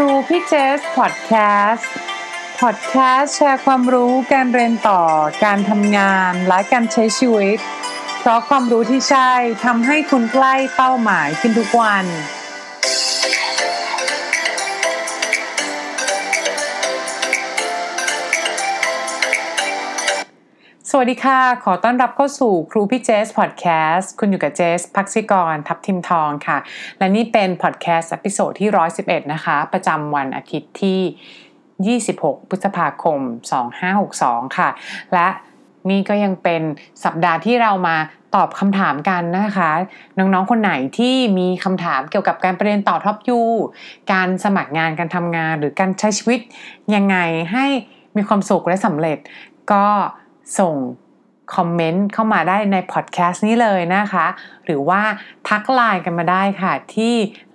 ครูพี่เจสพอดแคสต์พอดแคสต์แชร์ความรู้การเรียนต่อ การทำงาน และการใช้ชีวิต เพราะความรู้ที่ใช่ทำให้คุณใกล้เป้าหมายขึ้นทุกวัน สวัสดีค่ะ ขอต้อนรับเข้าสู่ครูพี่เจสพอดแคสต์ คุณอยู่กับเจส พักซิกร ทับทิมทองค่ะ และนี่เป็นพอดแคสต์ episode ที่ 111 นะคะ ประจำวันอาทิตย์ที่ 26 พฤษภาคม 2562 ค่ะ และนี่ก็ยังเป็นสัปดาห์ที่เรามาตอบคำถามกันนะคะ น้องๆ คนไหนที่มีคำถามเกี่ยวกับการไปเรียนต่อ Top U การสมัครงานการทำงานหรือการใช้ชีวิตยังไงให้มีความสุขและสำเร็จก็ ส่งคอมเมนต์เข้ามาได้ในพอดแคสต์นี้เลยนะคะ หรือว่าทักไลน์กันมาได้ค่ะ ที่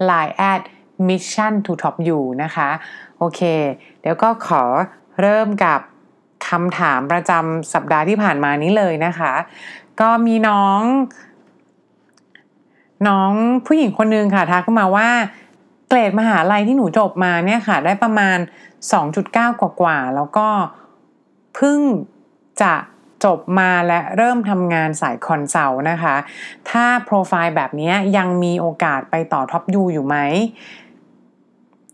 Line at mission to top you นะคะ โอเค เดี๋ยวก็ขอเริ่มกับคำถามประจำสัปดาห์ที่ผ่านมานี้เลยนะคะ ก็มีน้อง น้องผู้หญิงคนนึงค่ะทักเข้ามาว่าเกรดมหาลัยที่หนูจบมาเนี่ยค่ะ ได้ประมาณ 2.9 กว่าๆแล้วก็เพิ่ง จะจบมาและเริ่มทำงานสาย consult นะคะ ถ้าโปรไฟล์แบบนี้ยังมีโอกาสไปต่อ Top U อยู่ไหม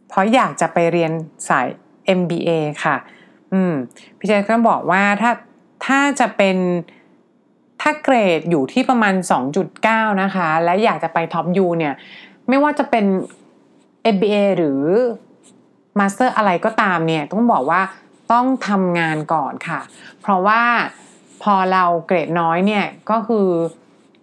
เพราะอยากจะไปเรียนสาย MBA ค่ะ อืม พี่เจสก็บอกว่าถ้าถ้าจะเป็นถ้าเกรดอยู่ที่ประมาณ 2.9 นะคะ และอยากจะไป Top U เนี่ย ไม่ว่าจะเป็น MBA หรือ Master อะไรก็ตามเนี่ย ต้องบอกว่า ต้องทำงานก่อนค่ะ เพราะว่าพอเราเกรดน้อยเนี่ยก็คือ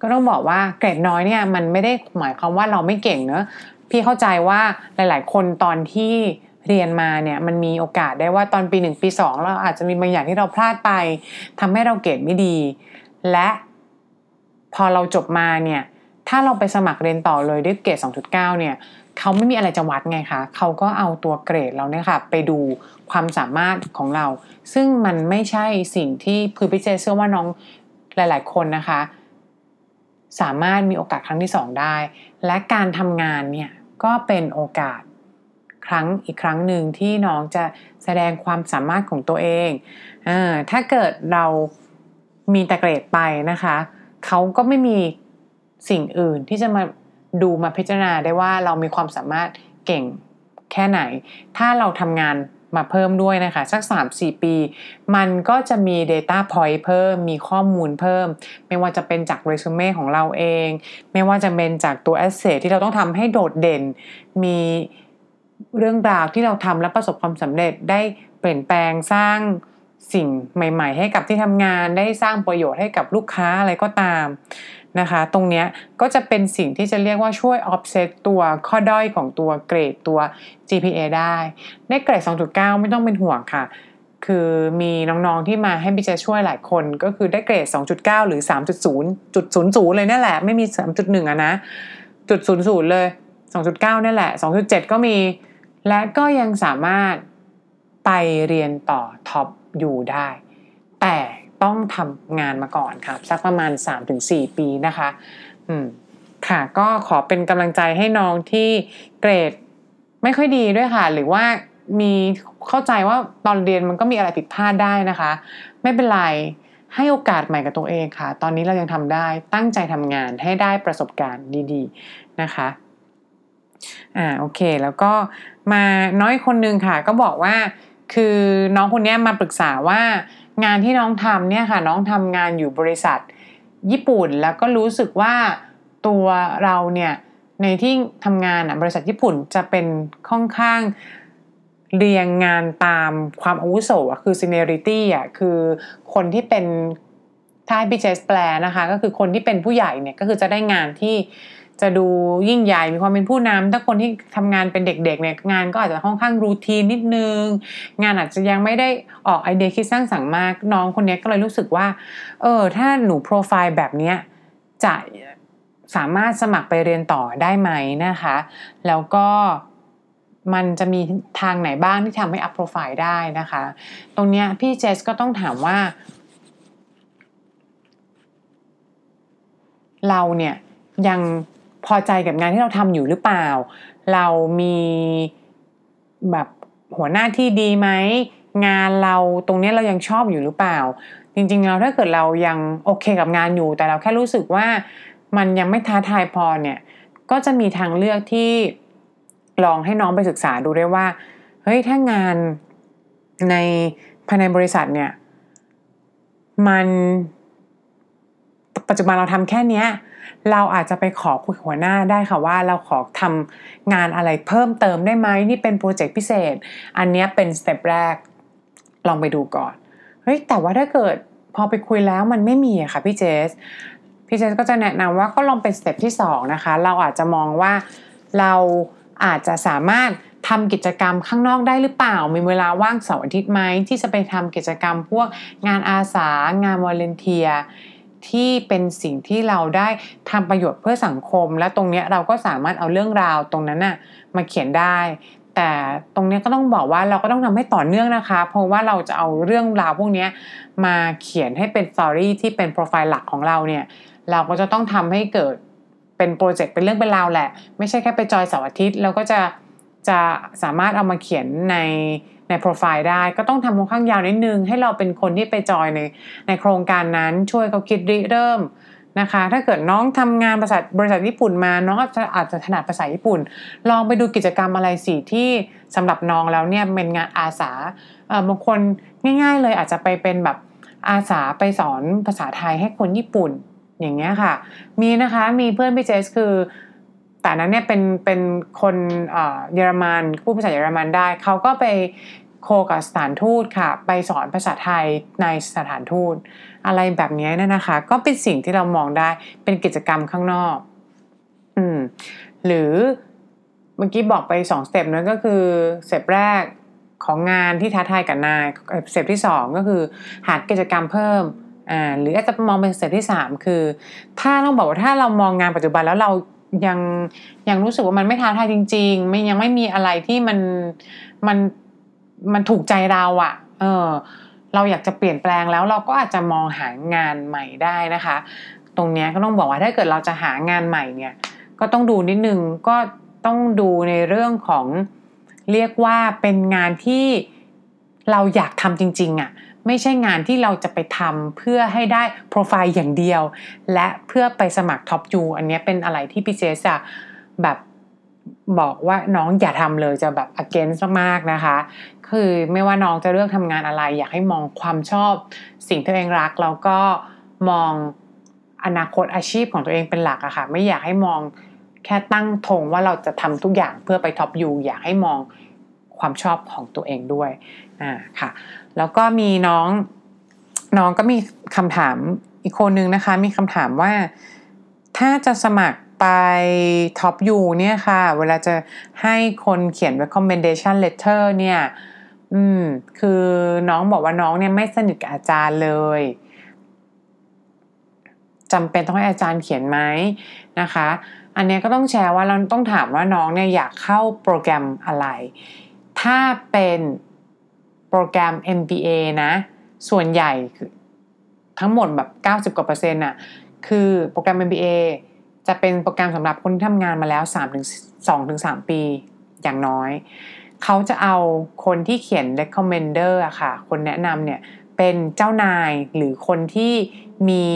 ก็ต้องบอกว่าเกรดน้อยเนี่ยมันไม่ได้หมายความว่าเราไม่เก่งเนอะพี่เข้าใจว่าหลาย ๆ คนตอนที่เรียนมาเนี่ยมันมีโอกาสได้ว่าตอนปีหนึ่งปีสองเราอาจจะมีบางอย่างที่เราพลาดไปทำให้เราเกรดไม่ดี และพอเราจบมาเนี่ยถ้าเราไปสมัครเรียนต่อเลยด้วยเกรด2.9เนี่ย เขาไม่มีอะไรจะวัดไงคะเขาก็เอาตัวเกรดเราเนี่ยค่ะไปดูความสามารถของเรา ซึ่งมันไม่ใช่สิ่งที่คือพี่เจเชื่อว่าน้องหลาย ๆ คนนะคะ สามารถมีโอกาสครั้งที่สองได้ และการทำงานเนี่ยก็เป็นโอกาสครั้งอีกครั้งหนึ่งที่น้องจะแสดงความสามารถของตัวเองอถ้าเกิดเรามีแต่เกรดไปนะคะ เขาก็ไม่มีสิ่งอื่นที่จะมา ดูมาพิจารณาได้ว่าเรามีความสามารถเก่งแค่ไหน ถ้าเราทำงานมาเพิ่มด้วยนะคะ สัก 3-4 ปี มันก็จะมี Data Point เพิ่มมีข้อมูลเพิ่ม ไม่ว่าจะเป็นจากเรซูเม่ของเราเอง ไม่ว่าจะเป็นจากตัว Asset ที่เราต้องทำให้โดดเด่น มีเรื่องราวที่เราทำและประสบความสำเร็จได้เปลี่ยนแปลงสร้าง สิ่งใหม่ ๆ ให้กับที่ทำงานได้สร้างประโยชน์ให้กับลูกค้าอะไรก็ตามนะคะ ตรงนี้ก็จะเป็นสิ่งที่จะเรียกว่าช่วย offset ตัวข้อด้อยของตัวเกรดตัว GPA ได้ได้เกรด 2.9 ไม่ต้องเป็นห่วงค่ะคือมีน้องๆที่มาให้พี่จะช่วยหลายคนก็คือได้เกรด 2.9 หรือ 3.0จุด00 เลยนั่นแหละ ไม่มี 3.1อะนะจุด00 เลย 2.9 นั่นแหละ 2.7 ก็มี และก็ยังสามารถไปเรียนต่อท็อป อยู่ได้ แต่ต้องทำงานมาก่อนครับ สักประมาณ 3-4 ปีนะคะ อืมค่ะ ก็ขอเป็นกำลังใจให้น้องที่เกรดไม่ค่อยดีด้วยค่ะ หรือว่ามีเข้าใจว่าตอนเรียนมันก็มีอะไรผิดพลาดได้นะคะ ไม่เป็นไรให้โอกาสใหม่กับตัวเองค่ะ ตอนนี้เรายังทำได้ตั้งใจทำงานให้ได้ประสบการณ์ดี ๆนะคะอ่าโอเค แล้วก็มาน้อยคนนึงค่ะ ก็บอกว่า คือน้องคนนี้มาปรึกษาว่างานที่น้องทำเนี่ยค่ะน้องทำงานอยู่บริษัท ญี่ปุ่นแล้วก็รู้สึกว่าตัวเราเนี่ยในที่ทำงานอะบริษัทญี่ปุ่นจะเป็นค่อนข้างเรียงงานตามความอาวุโสอะคือ seniority อะคือคนที่เป็นถ้าให้พี่เจสแปลนะคะก็คือคนที่เป็นผู้ใหญ่เนี่ยก็คือจะได้งานที่ จะดูยิ่งใหญ่มีความเป็นผู้นำถ้าคนที่ทำงานเป็นเด็กๆเนี่ยงานก็อาจจะค่อนข้างรูทีนนิดนึง งานอาจจะยังไม่ได้ออกไอเดียคิดสร้างสรรค์มาก น้องคนนี้ก็เลยรู้สึกว่า เออ ถ้าหนูโปรไฟล์แบบนี้จะสามารถสมัครไปเรียนต่อได้ไหมนะคะ แล้วก็มันจะมีทางไหนบ้างที่ทำให้อัพโปรไฟล์ได้นะคะ ตรงนี้พี่เจสก็ต้องถามว่า เราเนี่ยยัง พอใจกับงานที่เราทำอยู่หรือเปล่า เรามีแบบหัวหน้าที่ดีไหมงานเราตรงนี้เรายังชอบอยู่หรือเปล่า จริงๆเราถ้าเกิดเรายังโอเคกับงานอยู่ แต่เราแค่รู้สึกว่ามันยังไม่ท้าทายพอเนี่ย ก็จะมีทางเลือกที่ลองให้น้องไปศึกษาดูได้ว่าเฮ้ยถ้างานในภายในบริษัทเนี่ย มันปัจจุบันเราทำแค่เนี้ย เราอาจจะไปขอคุยหัวหน้าได้ค่ะว่าเราขอทำงานอะไรเพิ่มเติมได้ไหมนี่เป็นโปรเจกต์พิเศษ อันนี้เป็น step แรกลองไปดูก่อนเฮ้ยแต่ว่าถ้าเกิดพอไปคุยแล้วมันไม่มีอะค่ะพี่เจสพี่เจสก็จะแนะนำว่าก็ลองเป็น step ที่2นะคะเราอาจจะมองว่าเราอาจจะสามารถทำกิจกรรมข้างนอกได้หรือเปล่า มีเวลาว่างเสาร์อาทิตย์ไหมที่จะไปทำกิจกรรมพวกงานอาสางาน volunteer ที่เป็นสิ่งที่เราได้ทำประโยชน์เพื่อสังคม และตรงนี้เราก็สามารถเอาเรื่องราวตรงนั้นน่ะมาเขียนได้ แต่ตรงนี้ก็ต้องบอกว่าเราก็ต้องทำให้ต่อเนื่องนะคะ เพราะว่าเราจะเอาเรื่องราวพวกนี้มาเขียนให้เป็น story ที่เป็นโปรไฟล์หลักของเราเนี่ยเราก็จะต้องทำให้เกิดเป็นโปรเจกต์เป็นเรื่องเป็นราวแหละ ไม่ใช่แค่ไปจอยเสาร์อาทิตย์แล้วก็จะจะสามารถเอามาเขียนใน ในโปรไฟล์ได้ก็ต้องทำค่อนข้างยาวนิดนึง ให้เราเป็นคนที่ไปจอยในในโครงการนั้นช่วยเขาคิดริเริ่มนะคะ ถ้าเกิดน้องทำงานบริษัทบริษัทญี่ปุ่นมาน้องอาจจะอาจจะถนัดภาษาญี่ปุ่น ลองไปดูกิจกรรมอะไรสิที่สำหรับน้องแล้วเนี่ยเป็นงานอาสาบางคนง่ายๆ เลยอาจจะไปเป็นแบบอาสาไปสอนภาษาไทยให้คนญี่ปุ่นอย่างเงี้ยค่ะ มีนะคะมีเพื่อนพี่เจสคือ แต่นั้นเนี่ยเป็นเป็นคนเยอรมันพูดภาษาเยอรมันได้ เขาก็ไปโคกับสถานทูตค่ะ ไปสอนภาษาไทยในสถานทูต อะไรแบบนี้นั่นนะคะ ก็เป็นสิ่งที่เรามองได้เป็นกิจกรรมข้างนอก อืม หรือเมื่อกี้บอกไปสองสเต็ปนั้นก็คือstep แรกของงานที่ท้าทายกับนาย step ที่สองก็คือหากิจกรรมเพิ่มอ่าหรืออาจจะมองเป็น step ที่สามคือ ถ้าต้องบอกว่าถ้าเรามองงานปัจจุบันแล้วเรา ยังยังรู้สึกว่ามันไม่ท้าทายจริง ๆ ไม่ยังไม่มีอะไรที่มันมันมันถูกใจเราอะค่ะ เออ เราอยากจะเปลี่ยนแปลงแล้วเราก็อาจจะมองหางานใหม่ได้นะคะ ตรงนี้ก็ต้องบอกว่าถ้าเกิดเราจะหางานใหม่เนี่ย ก็ต้องดูนิดนึงก็ต้องดูในเรื่องของเรียกว่าเป็นงานที่เราอยากทำจริง ๆอะ่ะ ไม่ใช่งานที่เราจะไปทำเพื่อให้ได้โปรไฟล์อย่างเดียว และเพื่อไปสมัครท็อปจูอันนี้เป็นอะไรที่พี่เจสจะแบบบอกว่าน้องอย่าทำเลยจะแบบ against มากนะคะ คือไม่ว่าน้องจะเลือกทำงานอะไร อยากให้มองความชอบ สิ่งที่ตัวเองรักแล้วก็มองอนาคตอาชีพของตัวเองเป็นหลักอะค่ะไม่อยากให้มองแค่ตั้งธงว่าเราจะทำทุกอย่างเพื่อไป Top U อยากให้มอง ความชอบของตัวเองด้วยอ่าค่ะ แล้วก็มีน้องน้องก็มีคำถามอีกคนนึงนะคะ มีคำถามว่าถ้าจะสมัครไป Top U เนี่ยค่ะ เวลาจะให้คนเขียน recommendation letter เนี่ย อืม คือน้องบอกว่าน้องเนี่ยไม่สนิทกับอาจารย์เลยจำเป็นต้องให้อาจารย์เขียนไหมนะคะ อันนี้ก็ต้องแชร์ว่าเราต้องถามว่าน้องเนี่ยอยากเข้าโปรแกรมอะไร ถ้าเป็นโปรแกรม MBA นะ ส่วนใหญ่ทั้งหมดแบบ 90กว่าเปอร์เซ็นต์อะคือโปรแกรม MBA จะเป็นโปรแกรมสำหรับคนที่ทำงานมาแล้ว3ถึง2ถึง3ปีอย่างน้อย เขาจะเอาคนที่เขียน recommender อะค่ะ คนแนะนำเนี่ยเป็นเจ้านายหรือคนที่มี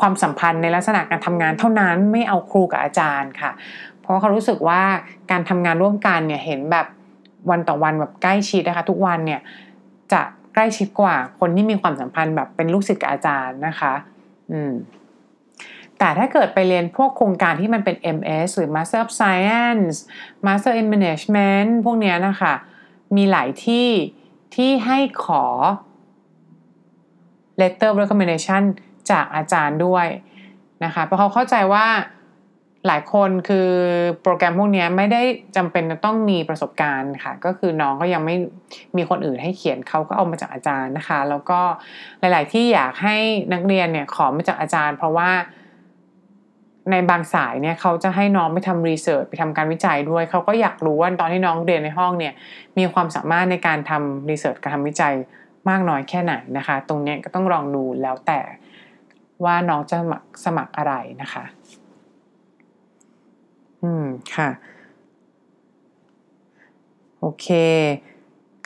ความสัมพันธ์ในลักษณะการทำงานเท่านั้นไม่เอาครูกับอาจารย์ค่ะ เพราะเขารู้สึกว่าการทำงานร่วมกันเนี่ยเห็นแบบ วันต่อวันแบบใกล้ชิดนะคะ ทุกวันเนี่ยจะใกล้ชิดกว่าคนที่มีความสัมพันธ์แบบเป็นลูกศิษย์กับอาจารย์นะคะ อืมแต่ถ้าเกิดไปเรียนพวกโครงการที่มันเป็น MS หรือ Master of Science Master in Management พวกเนี้ยนะคะ มีหลายที่ที่ให้ขอ letter recommendation จากอาจารย์ด้วยนะคะ เพราะเขาเข้าใจว่า หลายคนคือโปรแกรมพวกนี้ไม่ได้จำเป็นต้องมีประสบการณ์ค่ะ ก็คือน้องก็ยังไม่มีคนอื่นให้เขียนเขาก็เอามาจากอาจารย์นะคะ แล้วก็หลาย ๆ ที่อยากให้นักเรียนเนี่ยขอมาจากอาจารย์ เพราะว่าในบางสายเนี่ยเขาจะให้น้องไปทำรีเสิร์ชไปทำการวิจัยด้วย เขาก็อยากรู้ว่าตอนที่น้องเรียนในห้องเนี่ยมีความสามารถในการทำรีเสิร์ชการทำวิจัยมากน้อยแค่ไหนนะคะ ตรงนี้ก็ต้องลองดูแล้วแต่ว่าน้องจะสมัครสมัครอะไรนะคะ อืม ค่ะโอโอเค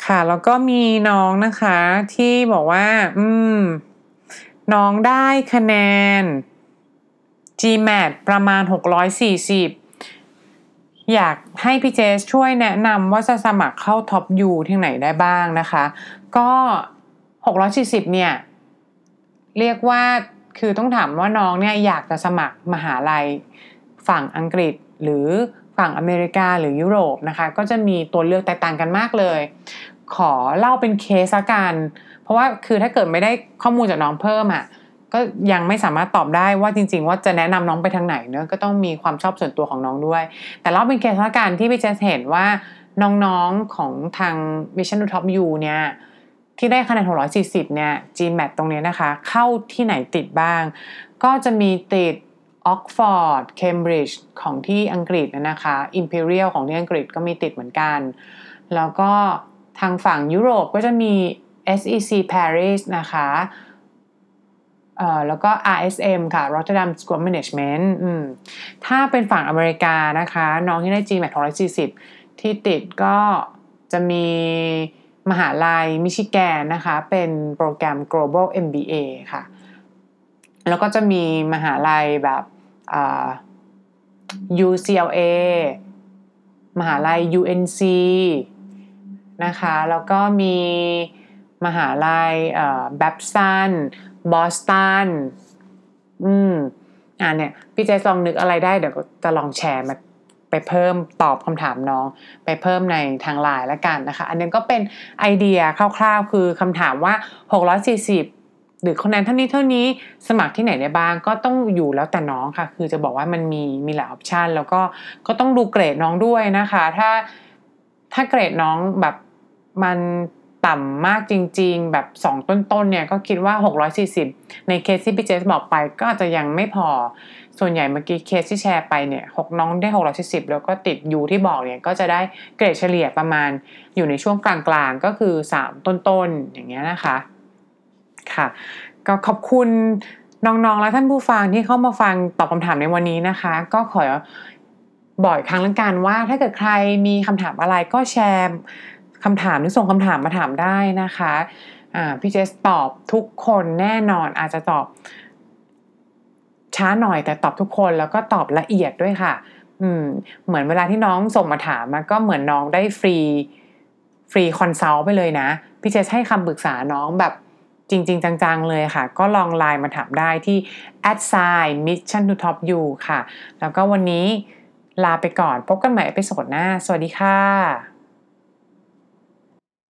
ค่ะ แล้วก็มีน้องนะคะ ที่บอกว่า อืม น้องได้คะแนน GMAT ประมาณ 640 อยากให้พี่เจสช่วยแนะนำว่าจะสมัครเข้าท็อปยูที่ไหนได้บ้างนะคะ ก็ 640 เนี่ย เรียกว่าคือต้องถามว่าน้องเนี่ยอยากจะสมัครมหาลัยฝั่งอังกฤษ หรือฝั่งอเมริกาหรือยุโรปนะคะ ก็จะมีตัวเลือกแตกต่างกันมากเลย ขอเล่าเป็นเคสละกัน เพราะว่าคือถ้าเกิดไม่ได้ข้อมูลจากน้องเพิ่มอะ่ะก็ยังไม่สามารถตอบได้ว่าจริง ๆ ว่าจะแนะนำน้องไปทางไหนเนอะก็ต้องมีความชอบส่วนตัวของน้องด้วย แต่เล่าเป็นเคสละกันที่พี่เจสเห็นว่าน้องๆของทาง Mission to Top U เนี่ยที่ได้คะแนน 640 เนี่ย GMAT ตรงนี้นะคะ เข้าที่ไหนติดบ้าง ก็จะมีติด ออกฟอร์ดเคมบริดจ์ของที่อังกฤษนะคะ Imperial ของที่อังกฤษก็มีติดเหมือนกัน แล้วก็ทางฝั่งยุโรปก็จะมี SEC Paris นะคะแล้วก็ RSM ค่ะ Rotterdam School Management อืมถ้าเป็นฝั่งอเมริกานะคะ น้องที่ได้ GMAT 240 ที่ติดก็จะมีมหาลัยมิชิแกนนะคะ เป็นโปรแกรม global MBA ค่ะ แล้วก็จะมีมหาลัยแบบ UCLA มหาลัย UNC นะคะ แล้วก็มีมหาลัยแบปสันบอสตันอืมอ่าเนี่ยพี่เจลองนึกอะไรได้เดี๋ยวจะลองแชร์มาไปเพิ่มตอบคำถามน้อง ไปเพิ่มในทางไลน์แล้วกันนะคะ อันนี้ก็เป็นไอเดียคร่าวๆ คือคำถามว่า 640 หรือคะแนนเท่านี้เท่านี้สมัครที่ไหนได้บ้างก็ต้องอยู่แล้วแต่น้องค่ะ คือจะบอกว่ามันมีมีหลาย option แล้วก็ก็ต้องดูเกรดน้องด้วยนะคะ ถ้าถ้าเกรดน้องแบบมันต่ำมากจริง ๆ แบบ 2 ต้นๆเนี่ยก็คิดว่า 640 ในเคสที่พี่เจสบอกไปก็อาจจะยังไม่พอส่วนใหญ่เมื่อกี้เคสที่แชร์ไปเนี่ยหกน้องได้640 แล้วก็ติดยูที่บอกเนี่ยก็จะได้เกรดเฉลี่ยประมาณอยู่ในช่วงกลางๆ ก็คือ 3 ต้นๆ อย่างเงี้ยนะคะ ค่ะ ก็ขอบคุณน้องๆและท่านผู้ฟังที่เข้ามาฟังตอบคำถามในวันนี้นะคะ ก็ขอบ่อยครั้งล้วกันว่า ถ้าเกิดใครมีคำถามอะไรก็แชร์คำถามหรือส่งคำถามมาถามได้นะคะพี่เจสตอบทุกคนแน่นอนอาจจะตอบ ช้าหน่อยแต่ตอบทุกคนแล้วก็ตอบละเอียดด้วยค่ะ อืม เหมือนเวลาที่น้องส่งมาถามมันก็เหมือนน้องได้ฟรีฟรี consult ไปเลยนะ พี่เจสให้คำปรึกษาน้องแบบ จริง ๆ จัง ๆ เลยค่ะ ก็ลองไลน์มาถามได้ที่ at sign mission to Top U ค่ะ แล้วก็วันนี้ลาไปก่อนพบกันใหม่ episode หน้า สวัสดีค่ะ